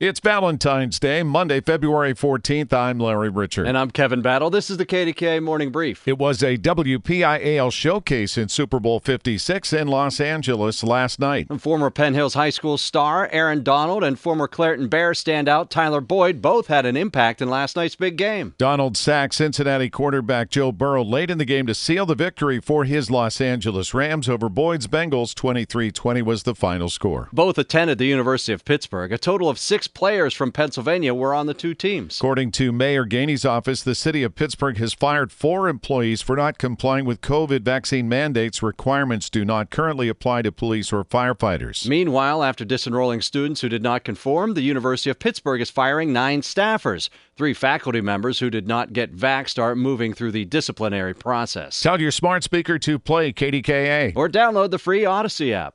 It's Valentine's Day, Monday, February 14th. I'm Larry Richert. And I'm Kevin Battle. This is the KDKA Morning Brief. It was a WPIAL showcase in Super Bowl 56 in Los Angeles last night. And former Penn Hills High School star Aaron Donald and former Clairton Bear standout Tyler Boyd both had an impact in last night's big game. Donald sacked Cincinnati quarterback Joe Burrow late in the game to seal the victory for his Los Angeles Rams over Boyd's Bengals. 23 20 was the final score. Both attended the University of Pittsburgh. A total of six players from Pennsylvania were on the two teams. According to Mayor Gainey's office, the city of Pittsburgh has fired four employees for not complying with COVID vaccine mandates. Requirements do not currently apply to police or firefighters. Meanwhile, after disenrolling students who did not conform, the University of Pittsburgh is firing nine staffers. Three faculty members who did not get vaxxed are moving through the disciplinary process. Tell your smart speaker to play KDKA. Or download the free Audacy app.